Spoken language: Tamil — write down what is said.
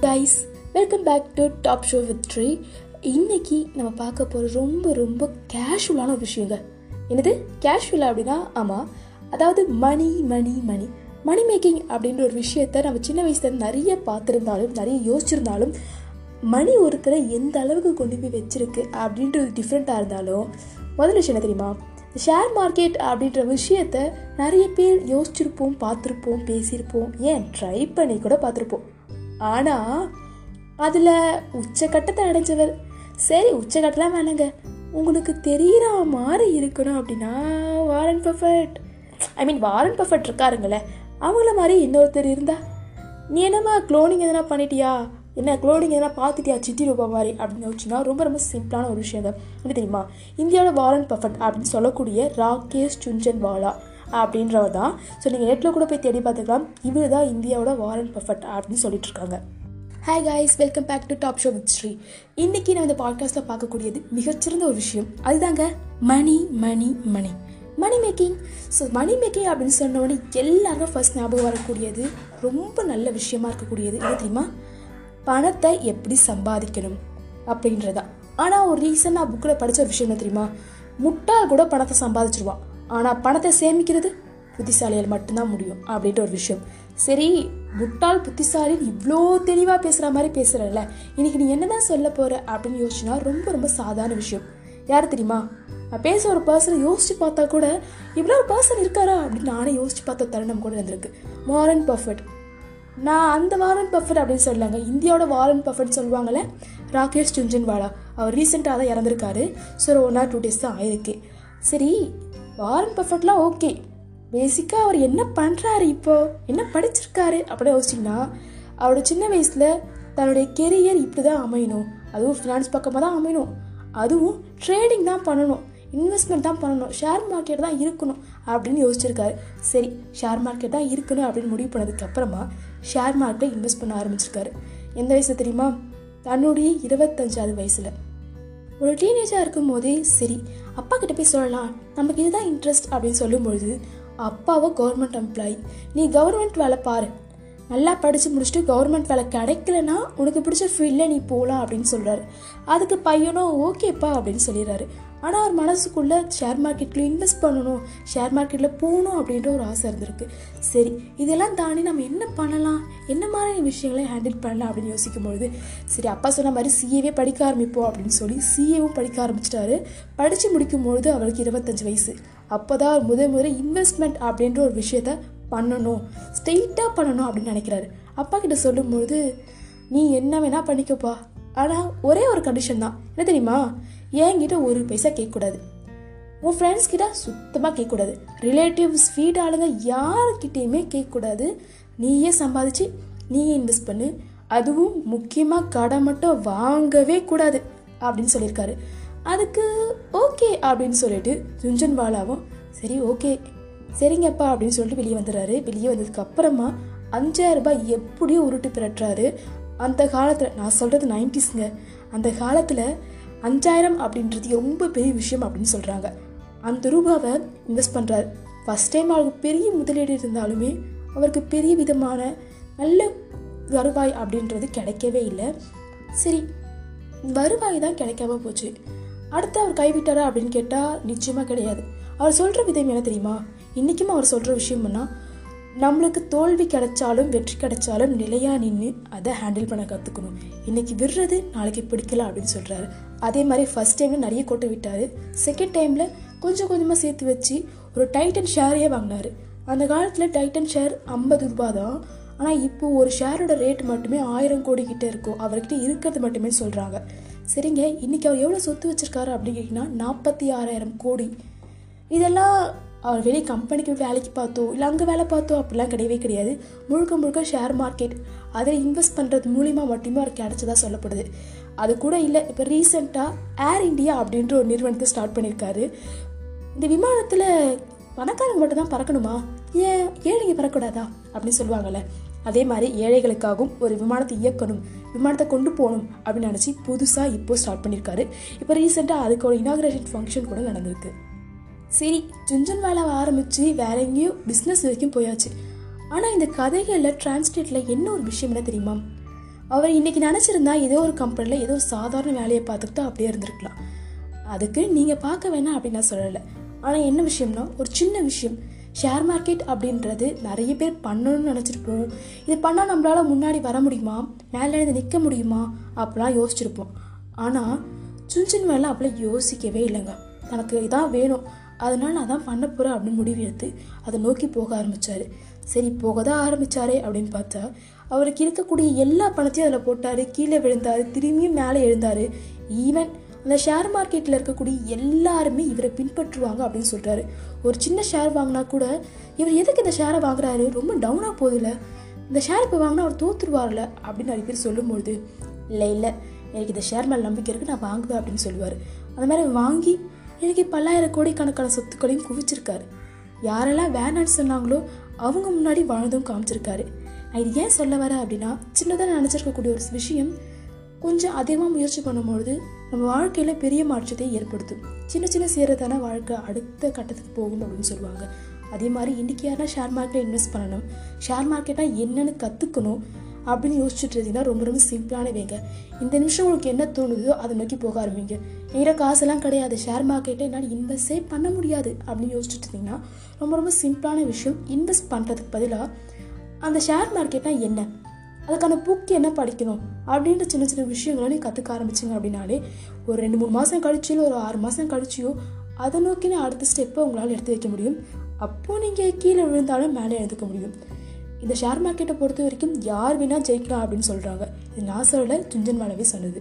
Guys welcome back to top show with Sri இன்னைக்கு நம்ம பார்க்க போகிற ரொம்ப ரொம்ப கேஷுவலான ஒரு விஷயங்க. என்னது? கேஷுவலாக அப்படின்னா ஆமாம் அதாவது மணி மணி மணி மணி மேக்கிங் அப்படின்ற ஒரு விஷயத்த நம்ம சின்ன வயசுல நிறைய பார்த்துருந்தாலும் நிறைய யோசிச்சிருந்தாலும் மணி ஒருத்தரை எந்த அளவுக்கு கொண்டு போய் வச்சிருக்கு அப்படின்றது டிஃப்ரெண்ட்டாக இருந்தாலும் முதல் விஷயம் என்ன தெரியுமா? ஷேர் மார்க்கெட் அப்படின்ற விஷயத்த நிறைய பேர் யோசிச்சிருப்போம் பார்த்துருப்போம் பேசியிருப்போம். ஏன்? ட்ரை பண்ணி கூட பார்த்துருப்போம். ஆனால் அதில் உச்சக்கட்டத்தை அடைஞ்சவர். சரி உச்சக்கட்டலாம் வேணுங்க. உங்களுக்கு தெரிகிற மாதிரி இருக்கணும் அப்படின்னா Warren Buffett I mean Warren Buffett இருக்காருங்களே. அவங்கள மாதிரி இன்னொருத்தர் இருந்தா நீ என்னம்மா க்ளோனிங் எதனா பண்ணிட்டியா? என்ன க்ளோனிங் எதனா பார்த்துட்டியா சித்தி ரூபா மாதிரி அப்படின்னு வச்சுன்னா ரொம்ப ரொம்ப சிம்பிளான ஒரு விஷயம் தான் என்ன தெரியுமா? இந்தியாவோட வாரன் பஃபட் அப்படின்னு சொல்லக்கூடிய ராகேஷ் சுஞ்சன் வாலா அப்படின்றவர் தான் ஸோ நீங்கள் நெட்டில் கூட போய் தேடி பார்த்துக்கலாம். இவர் தான் இந்தியாவோட வாரன் பர்ஃபெக்ட் அப்படின்னு சொல்லிட்டு இருக்காங்க. Hi guys welcome back to top show with Sri இன்றைக்கி நான் இந்த பாட்காஸ்ட்டில் பார்க்கக்கூடியது மிகச்சிறந்த ஒரு விஷயம். அதுதாங்க money money money money making so money making அப்படின்னு சொன்னோடனே எல்லாரும் ஃபஸ்ட் ஃபர்ஸ்ட் ஞாபகம் வரக்கூடியது ரொம்ப நல்ல விஷயமா இருக்கக்கூடியது என்ன தெரியுமா? பணத்தை எப்படி சம்பாதிக்கணும் அப்படின்றதா ஆனால் ஒரு ரீசனாக புக்கில் படித்த ஒரு விஷயம் என்ன தெரியுமா? முட்டால் கூட பணத்தை சம்பாதிச்சிருவான். ஆனால் பணத்தை சேமிக்கிறது புத்திசாலியால் மட்டும்தான் முடியும் அப்படின்ற ஒரு விஷயம். சரி முட்டாள் புத்திசாலி இவ்வளோ தெளிவாக பேசுகிற மாதிரி பேசுகிறல்ல இன்றைக்கி நீ என்னதான் சொல்ல போகிற அப்படின்னு யோசிச்சுனா ரொம்ப ரொம்ப சாதாரண விஷயம். யார் தெரியுமா? நான் பேச ஒரு பர்சனை யோசிச்சு பார்த்தா கூட இவ்வளோ ஒரு பர்சன் இருக்காரா அப்படின்னு நானே யோசிச்சு பார்த்த தருணம் கூட இருந்திருக்கு வாரன் பர்ஃபெக்ட் நான் அந்த வாரன் பஃபட் அப்படின்னு சொல்லலாங்க. இந்தியாவோட வாரன் பஃபட் சொல்லுவாங்கள்ல ராகேஷ் சுஞ்சன்வாலா அவர் ரீசெண்டாக தான் இறந்துருக்காரு. So one or two days தான் ஆயிருக்கு. சரி வாரன் பர்ஃபெக்ட்லாம் ஓகே. பேசிக்காக அவர் என்ன பண்ணுறாரு இப்போ? என்ன படிச்சிருக்காரு? அப்படின்னு யோசிச்சிங்கன்னா அவரோட சின்ன வயசில் தன்னுடைய கெரியர் இப்படி தான் அமையணும். அதுவும் ஃபினான்ஸ் பக்கமாக தான் அமையணும். அதுவும் ட்ரேடிங் தான் பண்ணணும். இன்வெஸ்ட்மெண்ட் தான் பண்ணணும். ஷேர் மார்க்கெட் தான் இருக்கணும் அப்படின்னு யோசிச்சிருக்காரு. சரி ஷேர் மார்க்கெட் தான் இருக்கணும் அப்படின்னு முடிவு பண்ணதுக்கப்புறமா ஷேர் மார்க்கெட்டை இன்வெஸ்ட் பண்ண ஆரம்பிச்சிருக்காரு. எந்த வயசில் தெரியுமா? தன்னுடைய இருபத்தஞ்சாவது வயசில். ஒரு டீனேஜாக இருக்கும் போதே சரி அப்பா கிட்ட போய் சொல்லலாம். நமக்கு இதுதான் இன்ட்ரெஸ்ட் அப்படின்னு சொல்லும்பொழுது அப்பாவோ கவர்மெண்ட் எம்ப்ளாயி நீ கவர்மெண்ட் வேலை பாரு. நல்லா படித்து முடிச்சுட்டு கவர்மெண்ட் வேலை கிடைக்கலனா உனக்கு பிடிச்ச ஃபீல்டில் நீ போகலாம் அப்படின்னு சொல்கிறாரு அதுக்கு பையனும் ஓகேப்பா அப்படின்னு சொல்லிடுறாரு. ஆனால் அவர் மனசுக்குள்ளே ஷேர் மார்க்கெட்டில் இன்வெஸ்ட் பண்ணணும் ஷேர் மார்க்கெட்டில் போகணும் அப்படின்ற ஒரு ஆசை இருந்திருக்கு. சரி இதெல்லாம் தாண்டி நம்ம என்ன பண்ணலாம்? என்ன மாதிரி விஷயங்களை ஹேண்டில் பண்ணலாம் அப்படின்னு யோசிக்கும் பொழுது சரி அப்பா சொன்ன மாதிரி சிஏவே படிக்க ஆரம்பிப்போம் அப்படின்னு சொல்லி சிஏவும் படிக்க ஆரம்பிச்சிட்டாரு. படித்து முடிக்கும் பொழுது அவருக்கு இருபத்தஞ்சு வயசு. அப்போ தான் முதல் முறை இன்வெஸ்ட்மெண்ட் அப்படின்ற ஒரு விஷயத்த பண்ணணும் ஸ்ட்ரெயிட்டாக பண்ணணும் அப்படின்னு நினைக்கிறாரு. அப்பா கிட்ட சொல்லும்பொழுது நீ என்ன வேணால் பண்ணிக்கப்பா. ஆனால் ஒரே ஒரு கண்டிஷன் தான். என்ன தெரியுமா? என்கிட்ட ஒரு பைசா கேட்கக்கூடாது. உன் ஃப்ரெண்ட்ஸ் கிட்ட சுத்தமாக கேட்கக்கூடாது. ரிலேட்டிவ்ஸ் வீடு ஆளுங்க யாருக்கிட்டேயுமே கேட்கக்கூடாது. நீயே சம்பாதிச்சு நீயே இன்வெஸ்ட் பண்ணு. அதுவும் முக்கியமாக கடை மட்டும் வாங்கவே கூடாது அப்படின்னு சொல்லியிருக்காரு. அதுக்கு ஓகே அப்படின்னு சொல்லிட்டு ஜுஞ்சன்வாலாவும் சரி ஓகே. சரிங்கப்பா அப்படின்னு சொல்லிட்டு வெளியே வந்துடுறாரு. வெளியே வந்ததுக்கு அப்புறமா அஞ்சாயிரம் ரூபாய் எப்படியோ உருட்டு பிறட்டுறாரு அந்த காலத்தில் நான் சொல்கிறது நைன்டிஸுங்க அந்த காலத்தில் அஞ்சாயிரம் அப்படின்றது ரொம்ப பெரிய விஷயம் அப்படின்னு சொல்கிறாங்க அந்த ரூபாவை இன்வெஸ்ட் பண்ணுறாரு ஃபஸ்ட் டைம் அவருக்கு பெரிய முதலீடு இருந்தாலுமே அவருக்கு பெரிய விதமான நல்ல வருவாய் அப்படின்றது கிடைக்கவே இல்லை. சரி வருவாய் தான் கிடைக்காம போச்சு. அடுத்து அவர் கைவிட்டாரா அப்படின்னு கேட்டால் நிச்சயமாக கிடையாது. அவர் சொல்கிற விதம் என்ன தெரியுமா? இன்றைக்கும் அவர் சொல்கிற விஷயம்னா நம்மளுக்கு தோல்வி கிடைச்சாலும் வெற்றி கிடைச்சாலும் நிலையாக நின்று அதை ஹேண்டில் பண்ண கற்றுக்கணும் இன்றைக்கி விடுறது நாளைக்கு பிடிக்கல அப்படின்னு சொல்கிறாரு அதே மாதிரி ஃபஸ்ட் டைமில் நிறைய கொட்டை விட்டார். செகண்ட் டைமில் கொஞ்சம் கொஞ்சமாக சேர்த்து வச்சு ஒரு டைட்டன் ஷேரையே வாங்கினார். அந்த காலத்தில் டைட்டன் ஷேர் ஐம்பது ரூபா தான். ஆனால் இப்போ ஒரு ஷேரோட ரேட் மட்டுமே ஆயிரம் கோடி கிட்டே இருக்கும். அவர்கிட்ட இருக்கிறது மட்டுமே சொல்கிறாங்க சரிங்க இன்றைக்கி அவர் எவ்வளோ சொத்து வச்சுருக்காரு அப்படின்னு கேட்டிங்கன்னா நாற்பத்தி ஆறாயிரம் கோடி. இதெல்லாம் அவர் வெளியே கம்பெனிக்கு வேலைக்கு பார்த்தோ இல்லை அங்கே வேலை பார்த்தோ அப்படிலாம் கிடையவே கிடையாது. முழுக்க முழுக்க ஷேர் மார்க்கெட் அதில் இன்வெஸ்ட் பண்ணுறது மூலிமா மட்டுமே அவர் கிடைச்சதா சொல்லப்படுது. அது கூட இல்லை இப்போ ரீசெண்டாக ஏர் இண்டியா அப்படின்ற ஒரு நிறுவனத்தை ஸ்டார்ட் பண்ணியிருக்காரு. இந்த விமானத்தில் பணக்காரங்க மட்டும் தான் பறக்கணுமா? ஏன்? ஏழைங்க பறக்கூடாதா அப்படின்னு சொல்லுவாங்கள்ல அதே மாதிரி ஏழைகளுக்காகவும் ஒரு விமானத்தை இயக்கணும் விமானத்தை கொண்டு போகணும் அப்படின்னு நினச்சி புதுசாக இப்போ ஸ்டார்ட் பண்ணியிருக்காரு. இப்போ ரீசெண்டாக அதுக்கு ஒரு இனாகிரேஷன் ஃபங்க்ஷன் கூட நடந்திருக்கு. சரி ஜுஞ்சன் வேலை ஆரம்பித்து வேற எங்கேயோ பிஸ்னஸ் வரைக்கும் போயாச்சு. ஆனால் இந்த கதைகளில் டிரான்ஸ்லேட்டில் என்ன ஒரு விஷயம் என்ன தெரியுமா? அவர் இன்றைக்கி நினச்சிருந்தா ஏதோ ஒரு கம்பெனியில் ஏதோ ஒரு சாதாரண வேலையை பார்த்துக்கிட்டு அப்படியே இருந்திருக்கலாம். அதுக்கு நீங்கள் பார்க்க வேணாம் அப்படின்னு நான் சொல்லலை. ஆனால் என்ன விஷயம்னா ஒரு சின்ன விஷயம். ஷேர் மார்க்கெட் அப்படின்றது நிறைய பேர் பண்ணணும்னு நினச்சிருப்போம். இது பண்ணால் நம்மளால் முன்னாடி வர முடியுமா? மேலே இருந்து நிற்க முடியுமா? அப்படிலாம் யோசிச்சிருப்போம். ஆனால் சுன்சின் வேலை அப்படிலாம் யோசிக்கவே இல்லைங்க. தனக்கு இதான் வேணும். அதனால் நான் தான் பண்ண போகிறேன் அப்படின்னு முடிவு எடுத்து அதை நோக்கி போக ஆரம்பித்தார் சரி போக தான் ஆரம்பித்தாரே அப்படின்னு பார்த்தா அவருக்கு இருக்கக்கூடிய எல்லா பணத்தையும் அதில் போட்டார் கீழே விழுந்தார் திரும்பியும் மேலே எழுந்தார். ஈவன் அந்த ஷேர் மார்க்கெட்டில் இருக்கக்கூடிய எல்லாருமே இவரை பின்பற்றுவாங்க அப்படின்னு சொல்கிறாரு ஒரு சின்ன ஷேர் வாங்கினா கூட இவர் எதுக்கு இந்த ஷேரை வாங்குறாரு? ரொம்ப டவுனாக போதில்ல இந்த ஷேர் இப்போ வாங்கினா அவர் தோத்துருவார்ல அப்படின்னு நிறைய பேர் சொல்லும்பொழுது இல்லை இல்லை எனக்கு இந்த ஷேர் மேலே நம்பிக்கை இருக்குது நான் வாங்குவேன் அப்படின்னு சொல்லுவார். அந்த மாதிரி வாங்கி எனக்கு பல்லாயிரம் கோடிக்கணக்கான சொத்துக்களையும் குவிச்சிருக்காரு. யாரெல்லாம் வேணான்னு சொன்னாங்களோ அவங்க முன்னாடி வாழ்ந்தும் காமிச்சிருக்காரு. இது ஏன் சொல்ல வர அப்படின்னா சின்னதாக நினச்சிருக்கக்கூடிய ஒரு விஷயம் கொஞ்சம் அதிகமாக முயற்சி பண்ணும்பொழுது நம்ம வாழ்க்கையில் பெரிய மாற்றத்தை ஏற்படுத்தும். சின்ன சின்ன சேரதான வாழ்க்கை அடுத்த கட்டத்துக்கு போகும் அப்படின்னு சொல்லுவாங்க. அதே மாதிரி இன்றைக்கி யாருன்னா ஷேர் மார்க்கெட்டில் இன்வெஸ்ட் பண்ணணும். ஷேர் மார்க்கெட்டாக என்னென்னு கற்றுக்கணும் அப்படின்னு யோசிச்சுட்டு இருந்தீங்கன்னா ரொம்ப ரொம்ப சிம்பிளான வேங்க. இந்த நிமிஷம் உங்களுக்கு என்ன தோணுதோ அதை நோக்கி போக ஆரம்பிங்க. என்கிட்ட காசெல்லாம் கிடையாது. ஷேர் மார்க்கெட்டை என்னால் இன்வெஸ்டே பண்ண முடியாது அப்படின்னு யோசிச்சுட்டு இருந்தீங்கன்னா ரொம்ப ரொம்ப சிம்பிளான விஷயம். இன்வெஸ்ட் பண்ணுறதுக்கு பதிலாக அந்த ஷேர் மார்க்கெட்னா என்ன? அதுக்கான புக் என்ன படிக்கணும்? அப்படின்ற சின்ன சின்ன விஷயங்களை நீ கற்றுக்க ஆரம்பிச்சிங்க அப்படின்னாலே ஒரு ரெண்டு மூணு மாதம் கழிச்சு இல்லை ஒரு ஆறு மாதம் கழிச்சியோ அதை நோக்கின அடுத்த ஸ்டெப்பை உங்களால் எடுத்து வைக்க முடியும். அப்போது நீங்கள் கீழே விழுந்தாலும் மேலே எடுத்துக்க முடியும். இந்த ஷேர் மார்க்கெட்டை பொறுத்த வரைக்கும் யார் வேணால் ஜெயிக்கலாம் அப்படின்னு சொல்கிறாங்க இது நான் சொல்லலை சுஞ்சன் மாலவே சொன்னது